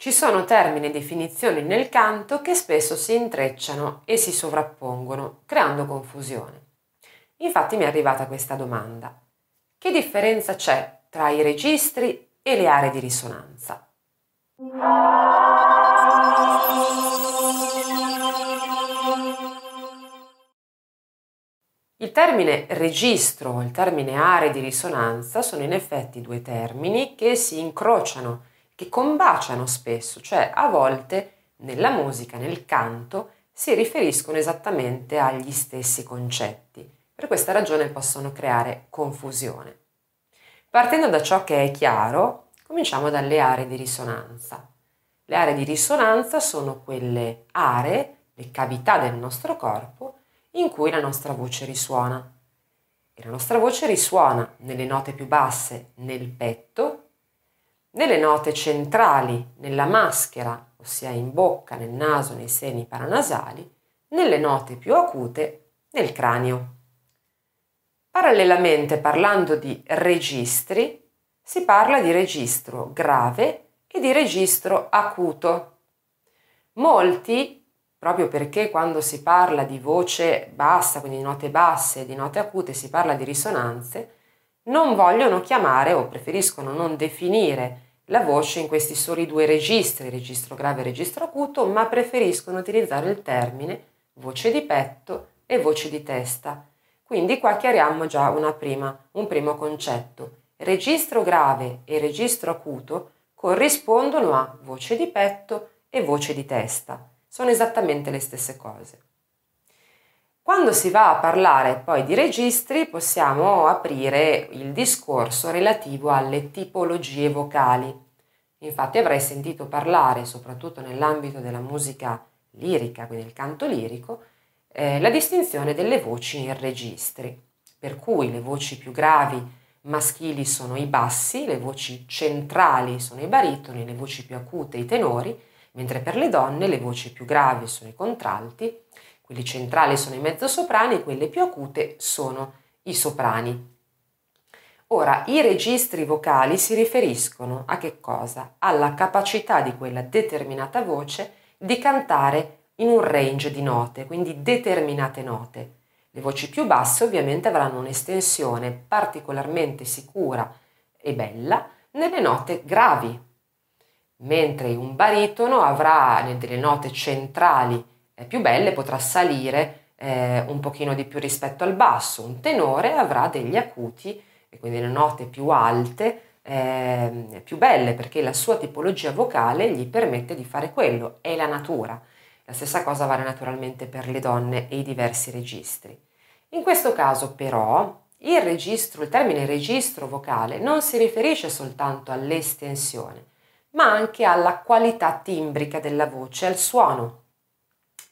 Ci sono termini e definizioni nel canto che spesso si intrecciano e si sovrappongono, creando confusione. Infatti mi è arrivata questa domanda. Che differenza c'è tra i registri e le aree di risonanza? Il termine registro e il termine aree di risonanza sono in effetti due termini che si incrociano, che combaciano spesso, cioè a volte nella musica, nel canto, si riferiscono esattamente agli stessi concetti. Per questa ragione possono creare confusione. Partendo da ciò che è chiaro, cominciamo dalle aree di risonanza. Le aree di risonanza sono quelle aree, le cavità del nostro corpo, in cui la nostra voce risuona. E la nostra voce risuona nelle note più basse nel petto, nelle note centrali nella maschera, ossia in bocca, nel naso, nei seni paranasali, nelle note più acute nel cranio. Parallelamente parlando di registri, si parla di registro grave e di registro acuto. Molti proprio perché quando si parla di voce bassa, quindi di note basse e di note acute, si parla di risonanze, non vogliono chiamare o preferiscono non definire la voce in questi soli due registri, registro grave e registro acuto, ma preferiscono utilizzare il termine voce di petto e voce di testa. Quindi qua chiariamo già prima, un primo concetto. Registro grave e registro acuto corrispondono a voce di petto e voce di testa sono esattamente le stesse cose. Quando si va a parlare poi di registri possiamo aprire il discorso relativo alle tipologie vocali. Infatti avrei sentito parlare, soprattutto nell'ambito della musica lirica, quindi il canto lirico, eh, la distinzione delle voci in registri, per cui le voci più gravi maschili sono i bassi, le voci centrali sono i baritoni, le voci più acute i tenori mentre per le donne le voci più gravi sono i contralti, quelli centrali sono i mezzosoprani e quelle più acute sono i soprani. Ora, i registri vocali si riferiscono a che cosa? Alla capacità di quella determinata voce di cantare in un range di note, quindi determinate note. Le voci più basse ovviamente avranno un'estensione particolarmente sicura e bella nelle note gravi, mentre un baritono avrà delle note centrali più belle, potrà salire eh, un pochino di più rispetto al basso, un tenore avrà degli acuti e quindi le note più alte, eh, più belle perché la sua tipologia vocale gli permette di fare quello, è la natura. La stessa cosa vale naturalmente per le donne e i diversi registri. In questo caso però il registro, il termine registro vocale non si riferisce soltanto all'estensione, ma anche alla qualità timbrica della voce, al suono.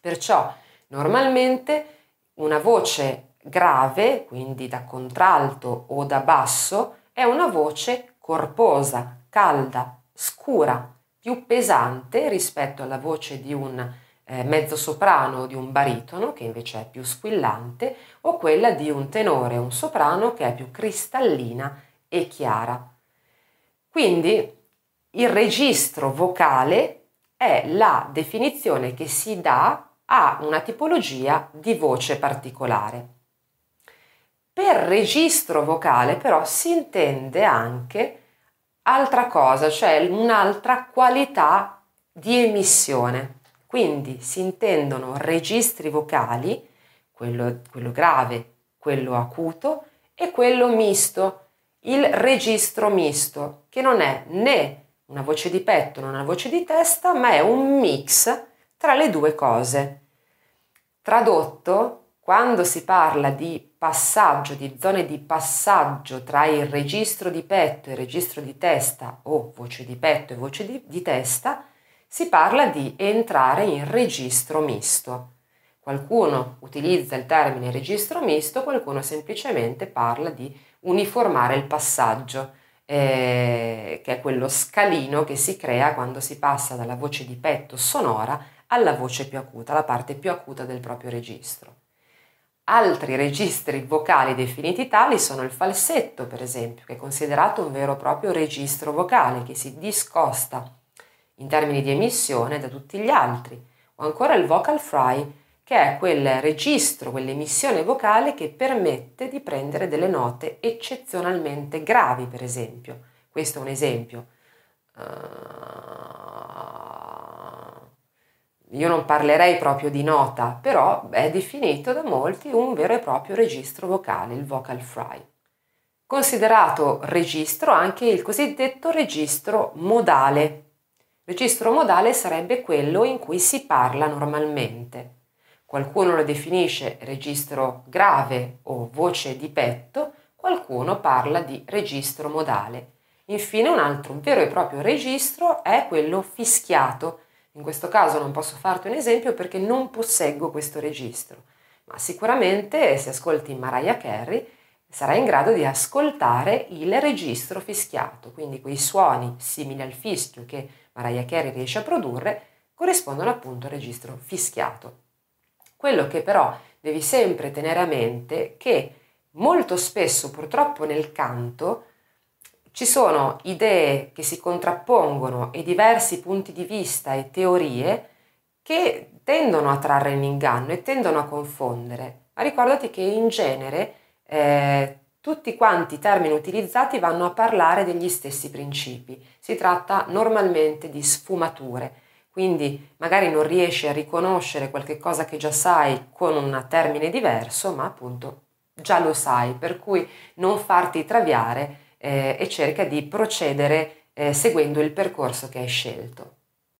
Perciò normalmente una voce grave, quindi da contralto o da basso, è una voce corposa, calda, scura, più pesante rispetto alla voce di un eh, mezzo soprano o di un baritono, che invece è più squillante, o quella di un tenore un soprano che è più cristallina e chiara. Quindi il registro vocale è la definizione che si dà a una tipologia di voce particolare. Per registro vocale però si intende anche altra cosa, cioè un'altra qualità di emissione. Quindi si intendono registri vocali, quello, quello grave, quello acuto e quello misto, il registro misto, che non è né una voce di petto, non una voce di testa, ma è un mix tra le due cose. Tradotto, quando si parla di passaggio, di zone di passaggio tra il registro di petto e il registro di testa o voce di petto e voce di, di testa, si parla di entrare in registro misto. Qualcuno utilizza il termine registro misto, qualcuno semplicemente parla di uniformare il passaggio eh, che è quello scalino che si crea quando si passa dalla voce di petto sonora alla voce più acuta, la parte più acuta del proprio registro. Altri registri vocali definiti tali sono il falsetto, per esempio, che è considerato un vero e proprio registro vocale che si discosta in termini di emissione da tutti gli altri, o ancora il vocal fry, che è quel registro, quell'emissione vocale che permette di prendere delle note eccezionalmente gravi, per esempio. Questo è un esempio. Uh, io non parlerei proprio di nota, però è definito da molti un vero e proprio registro vocale, il vocal fry. Considerato registro anche il cosiddetto registro modale. Registro modale sarebbe quello in cui si parla normalmente. Qualcuno lo definisce registro grave o voce di petto, qualcuno parla di registro modale. Infine un altro vero e proprio registro è quello fischiato. In questo caso non posso farti un esempio perché non posseggo questo registro, ma sicuramente se ascolti Mariah Carey sarai in grado di ascoltare il registro fischiato, quindi quei suoni simili al fischio che Mariah Carey riesce a produrre corrispondono appunto al registro fischiato. Quello che però devi sempre tenere a mente è che molto spesso purtroppo nel canto ci sono idee che si contrappongono e diversi punti di vista e teorie che tendono a trarre in inganno e tendono a confondere. Ma ricordati che in genere eh, tutti quanti i termini utilizzati vanno a parlare degli stessi principi. Si tratta normalmente di sfumature quindi magari non riesci a riconoscere qualche cosa che già sai con un termine diverso, ma appunto già lo sai, per cui non farti traviare eh, e cerca di procedere eh, seguendo il percorso che hai scelto.